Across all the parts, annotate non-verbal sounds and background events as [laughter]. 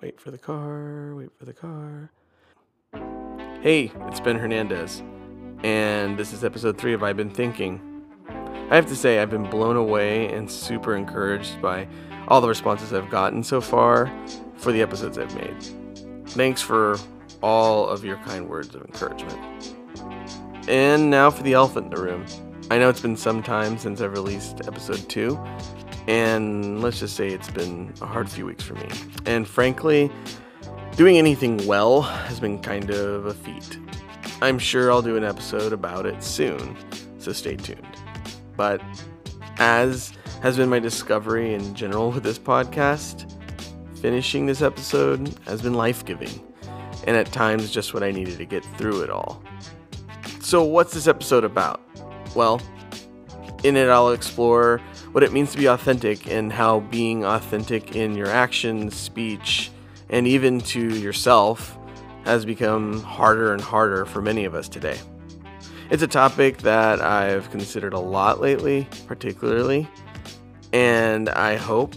Wait for the car, wait for the car. Hey, it's Ben Hernandez, and this is episode three of I've Been Thinking. I have to say, I've been blown away and super encouraged by all the responses I've gotten so far for the episodes I've made. Thanks for all of your kind words of encouragement. And now for the elephant in the room. I know it's been some time since I've released episode two, and let's just say it's been a hard few weeks for me. And frankly, doing anything well has been kind of a feat. I'm sure I'll do an episode about it soon, so stay tuned. But as has been my discovery in general with this podcast, finishing this episode has been life giving, and at times just what I needed to get through it all. So, what's this episode about? Well, in it, I'll explore what it means to be authentic and how being authentic in your actions, speech, and even to yourself has become harder and harder for many of us today. It's a topic that I've considered a lot lately, particularly, and I hope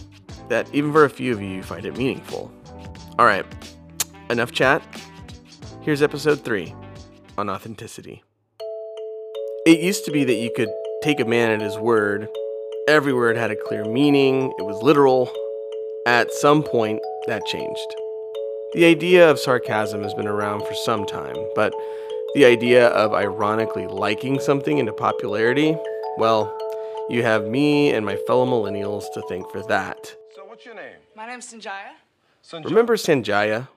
that even for a few of you, you find it meaningful. All right, enough chat. Here's episode three on authenticity. It used to be that you could take a man at his word. Every word had a clear meaning, it was literal. At some point, that changed. The idea of sarcasm has been around for some time, but the idea of ironically liking something into popularity, well, you have me and my fellow millennials to thank for that. So what's your name? My name's Sanjaya. Sanjay. Remember Sanjaya?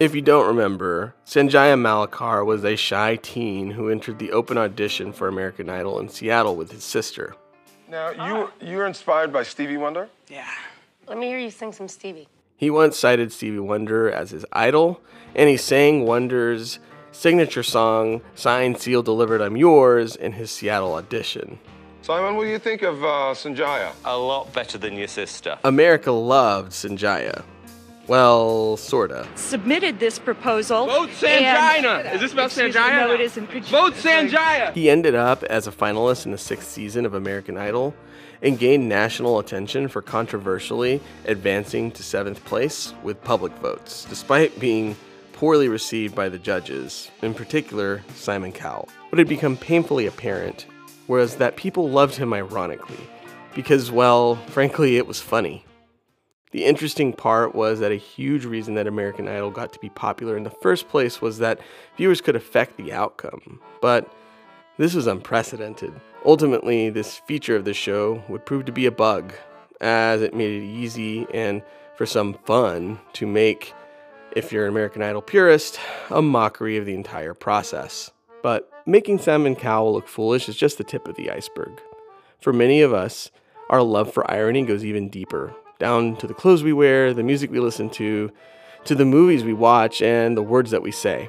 If you don't remember, Sanjaya Malakar was a shy teen who entered the open audition for American Idol in Seattle with his sister. Now you you were inspired by Stevie Wonder. Yeah. Let me hear you sing some Stevie. He once cited Stevie Wonder as his idol, and he sang Wonder's signature song, Signed, Sealed, Delivered, I'm Yours, in his Seattle audition. Simon, what do you think of uh, Sanjaya? A lot better than your sister. America loved Sanjaya. Well, sorta. submitted this proposal. Vote and- Sanjaya! Is this about Excuse me, Sanjaya? No, it isn't. Could you- Vote Sanjaya! He ended up as a finalist in the sixth season of American Idol and gained national attention for controversially advancing to seventh place with public votes, despite being poorly received by the judges, in particular Simon Cowell. What had become painfully apparent was that people loved him ironically, because, well, frankly, it was funny. The interesting part was that a huge reason that American Idol got to be popular in the first place was that viewers could affect the outcome. But this was unprecedented. Ultimately, this feature of the show would prove to be a bug, as it made it easy and for some fun to make, if you're an American Idol purist, a mockery of the entire process. But making Simon Cowell look foolish is just the tip of the iceberg. For many of us, our love for irony goes even deeper, down to the clothes we wear, the music we listen to, to the movies we watch, and the words that we say.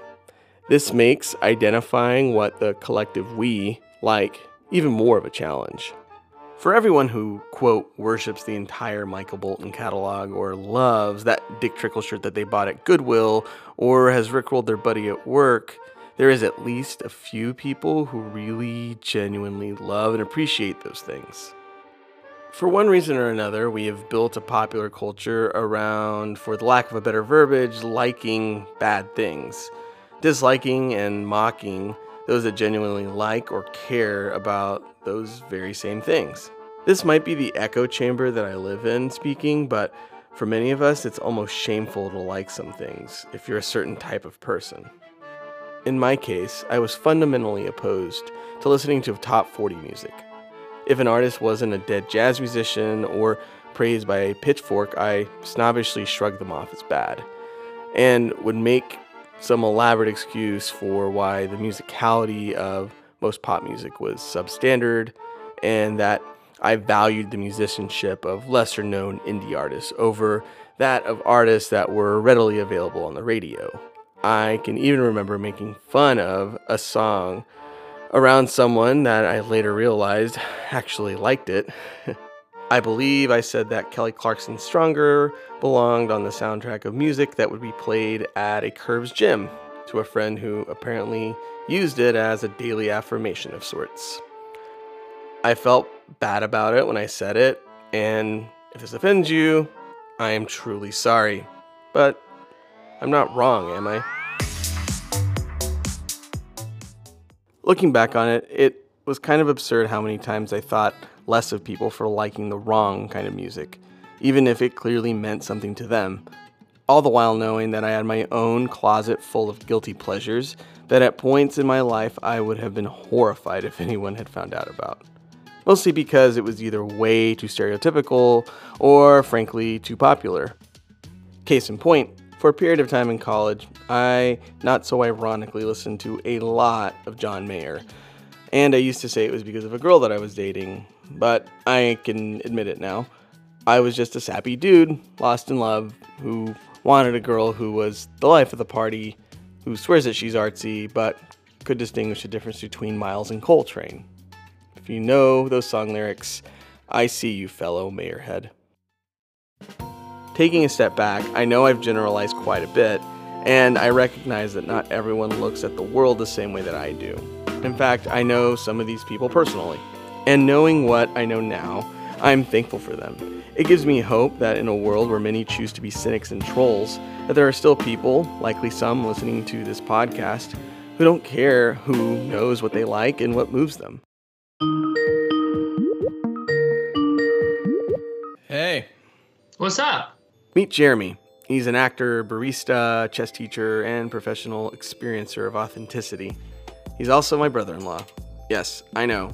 This makes identifying what the collective we like even more of a challenge. For everyone who, quote, worships the entire Michael Bolton catalog or loves that Dick Trickle shirt that they bought at Goodwill or has rickrolled their buddy at work, there is at least a few people who really genuinely love and appreciate those things. For one reason or another, we have built a popular culture around, for the lack of a better verbiage, liking bad things, disliking and mocking those that genuinely like or care about those very same things. This might be the echo chamber that I live in speaking, but for many of us, it's almost shameful to like some things if you're a certain type of person. In my case, I was fundamentally opposed to listening to top 40 music. If an artist wasn't a dead jazz musician or praised by a pitchfork, I snobbishly shrugged them off as bad and would make some elaborate excuse for why the musicality of most pop music was substandard and that I valued the musicianship of lesser known indie artists over that of artists that were readily available on the radio. I can even remember making fun of a song around someone that I later realized actually liked it. [laughs] I believe I said that Kelly Clarkson's Stronger belonged on the soundtrack of music that would be played at a Curves gym to a friend who apparently used it as a daily affirmation of sorts. I felt bad about it when I said it, and if this offends you, I am truly sorry. But I'm not wrong, am I? Looking back on it, it was kind of absurd how many times I thought less of people for liking the wrong kind of music, even if it clearly meant something to them. All the while knowing that I had my own closet full of guilty pleasures that at points in my life I would have been horrified if [laughs] anyone had found out about. Mostly because it was either way too stereotypical or, frankly, too popular. Case in point, for a period of time in college, I, not so ironically, listened to a lot of John Mayer. And I used to say it was because of a girl that I was dating, but I can admit it now. I was just a sappy dude, lost in love, who wanted a girl who was the life of the party, who swears that she's artsy, but could distinguish the difference between Miles and Coltrane. If you know those song lyrics, I see you, fellow Mayerhead. Taking a step back, I know I've generalized quite a bit, and I recognize that not everyone looks at the world the same way that I do. In fact, I know some of these people personally. And knowing what I know now, I'm thankful for them. It gives me hope that in a world where many choose to be cynics and trolls, that there are still people, likely some listening to this podcast, who don't care who knows what they like and what moves them. Hey. What's up? Meet Jeremy. He's an actor, barista, chess teacher, and professional experiencer of authenticity. He's also my brother in law. Yes, I know.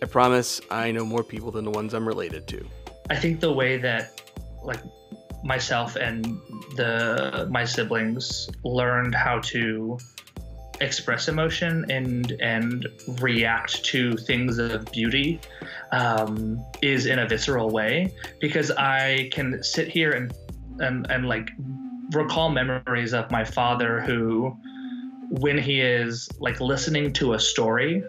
I promise I know more people than the ones I'm related to. I think the way that, like, myself and the my siblings learned how to express emotion and and react to things of beauty um, is in a visceral way because I can sit here and and and like recall memories of my father who when he is like listening to a story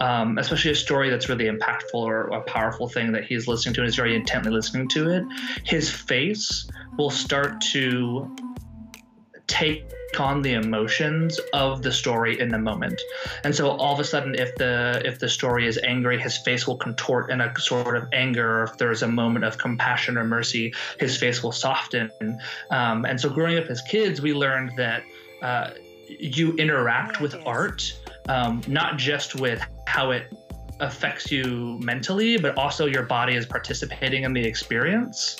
um, especially a story that's really impactful or a powerful thing that he's listening to and is very intently listening to it his face will start to take on the emotions of the story in the moment. And so all of a sudden if the if the story is angry his face will contort in a sort of anger. If there's a moment of compassion or mercy his face will soften. Um, and so growing up as kids we learned that uh, you interact with art um, not just with how it affects you mentally but also your body is participating in the experience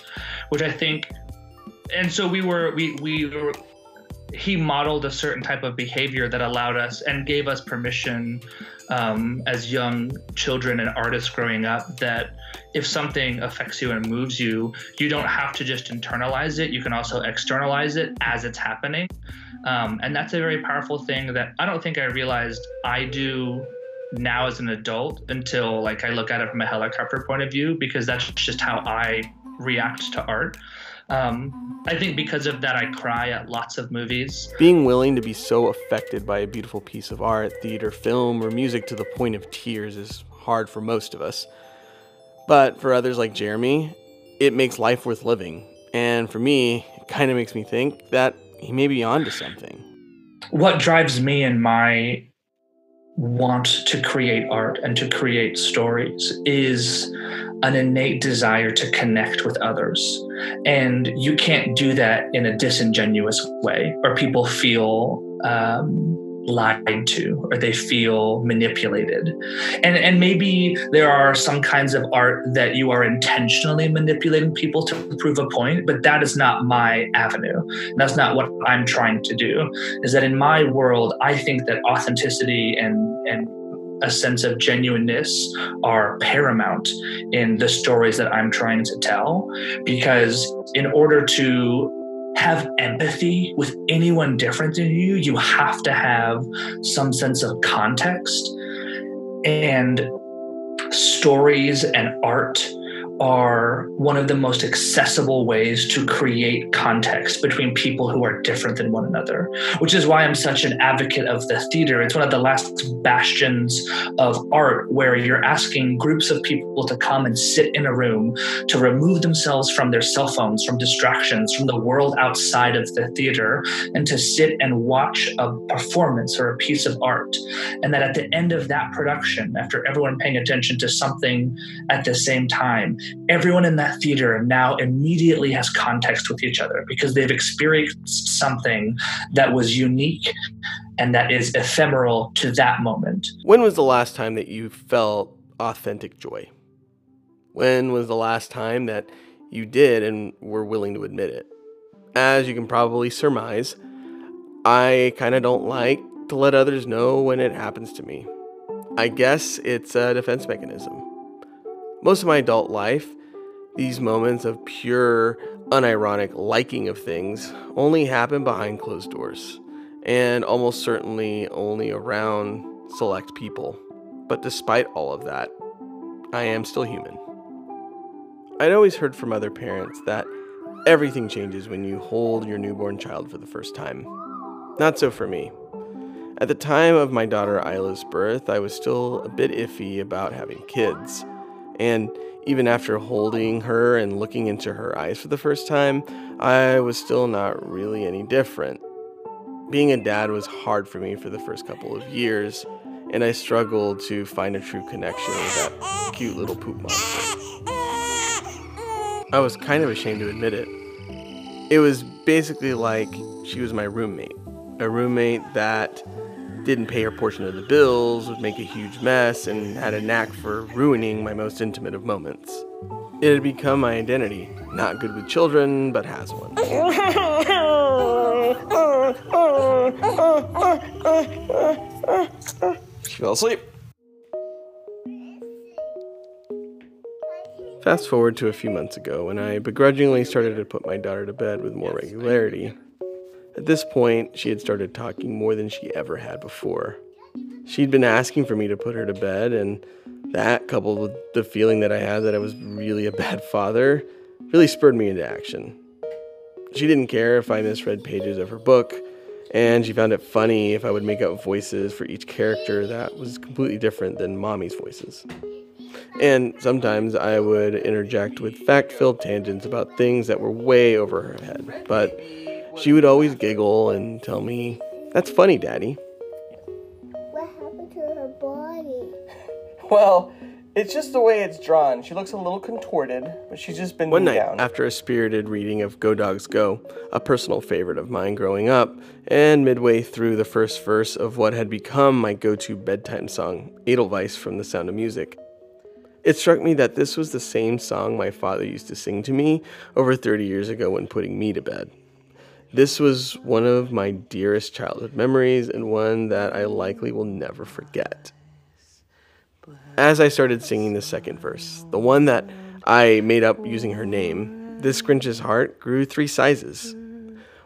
which i think and so we were we we were he modeled a certain type of behavior that allowed us and gave us permission um, as young children and artists growing up that if something affects you and moves you, you don't have to just internalize it. You can also externalize it as it's happening. Um, and that's a very powerful thing that I don't think I realized I do now as an adult until like I look at it from a helicopter point of view because that's just how I react to art. Um, I think because of that, I cry at lots of movies. Being willing to be so affected by a beautiful piece of art, theater, film, or music to the point of tears is hard for most of us. But for others like Jeremy, it makes life worth living. And for me, it kind of makes me think that he may be onto something. What drives me in my want to create art and to create stories is an innate desire to connect with others. And you can't do that in a disingenuous way, or people feel um, lied to or they feel manipulated. And and maybe there are some kinds of art that you are intentionally manipulating people to prove a point but that is not my avenue. That's not what i'm trying to do. Is that in my world i think that authenticity and and a sense of genuineness are paramount in the stories that I'm trying to tell. Because in order to have empathy with anyone different than you, you have to have some sense of context. And stories and art are one of the most accessible ways to create context between people who are different than one another, which is why I'm such an advocate of the theater. It's one of the last bastions of art where you're asking groups of people to come and sit in a room to remove themselves from their cell phones, from distractions, from the world outside of the theater, and to sit and watch a performance or a piece of art. And that at the end of that production, after everyone paying attention to something at the same time, everyone in that theater now immediately has context with each other because they've experienced something that was unique and that is ephemeral to that moment. When was the last time that you felt authentic joy? When was the last time that you did and were willing to admit it? As you can probably surmise, I kind of don't like to let others know when it happens to me. I guess it's a defense mechanism. Most of my adult life, these moments of pure, unironic liking of things only happen behind closed doors, and almost certainly only around select people. But despite all of that, I am still human. I'd always heard from other parents that everything changes when you hold your newborn child for the first time. Not so for me. At the time of my daughter Isla's birth, I was still a bit iffy about having kids. And even after holding her and looking into her eyes for the first time, I was still not really any different. Being a dad was hard for me for the first couple of years, and I struggled to find a true connection with that cute little poop monster. I was kind of ashamed to admit it. It was basically like she was my roommate, a roommate that didn't pay her portion of the bills, would make a huge mess, and had a knack for ruining my most intimate of moments. It had become my identity. Not good with children, but has one. She fell asleep. Fast forward to a few months ago when I begrudgingly started to put my daughter to bed with more regularity. At this point, she had started talking more than she ever had before. She'd been asking for me to put her to bed, and that, coupled with the feeling that I had that I was really a bad father, really spurred me into action. She didn't care if I misread pages of her book, and she found it funny if I would make up voices for each character that was completely different than mommy's voices. And sometimes I would interject with fact filled tangents about things that were way over her head. But she would always giggle and tell me, That's funny, Daddy. What happened to her body? Well, it's just the way it's drawn. She looks a little contorted, but she's just been One night, down. after a spirited reading of Go Dogs Go, a personal favorite of mine growing up, and midway through the first verse of what had become my go to bedtime song, Edelweiss from The Sound of Music, it struck me that this was the same song my father used to sing to me over 30 years ago when putting me to bed. This was one of my dearest childhood memories and one that I likely will never forget. As I started singing the second verse, the one that I made up using her name, this Grinch's heart grew three sizes.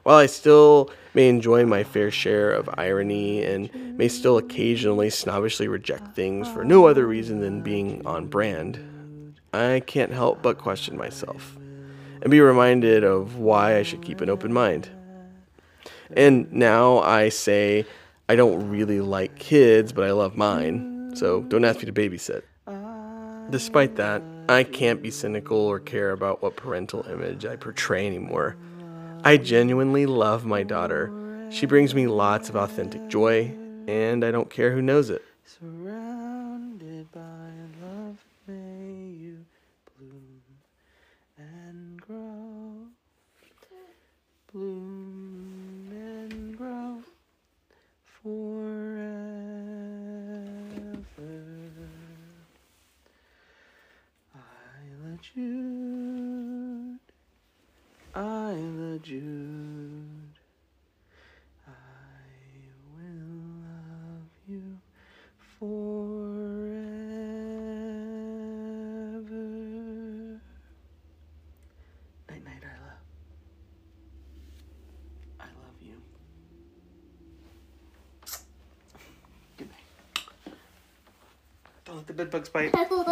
While I still may enjoy my fair share of irony and may still occasionally snobbishly reject things for no other reason than being on brand, I can't help but question myself and be reminded of why I should keep an open mind. And now I say I don't really like kids, but I love mine, so don't ask me to babysit. Despite that, I can't be cynical or care about what parental image I portray anymore. I genuinely love my daughter. She brings me lots of authentic joy, and I don't care who knows it. Surrounded by love, may you bloom and grow. Bloom and grow forever. Isla Jude, Isla Jude. I will love you forever. Night, night, Isla. I love you. Good night. Don't let the bed bugs bite. Pepper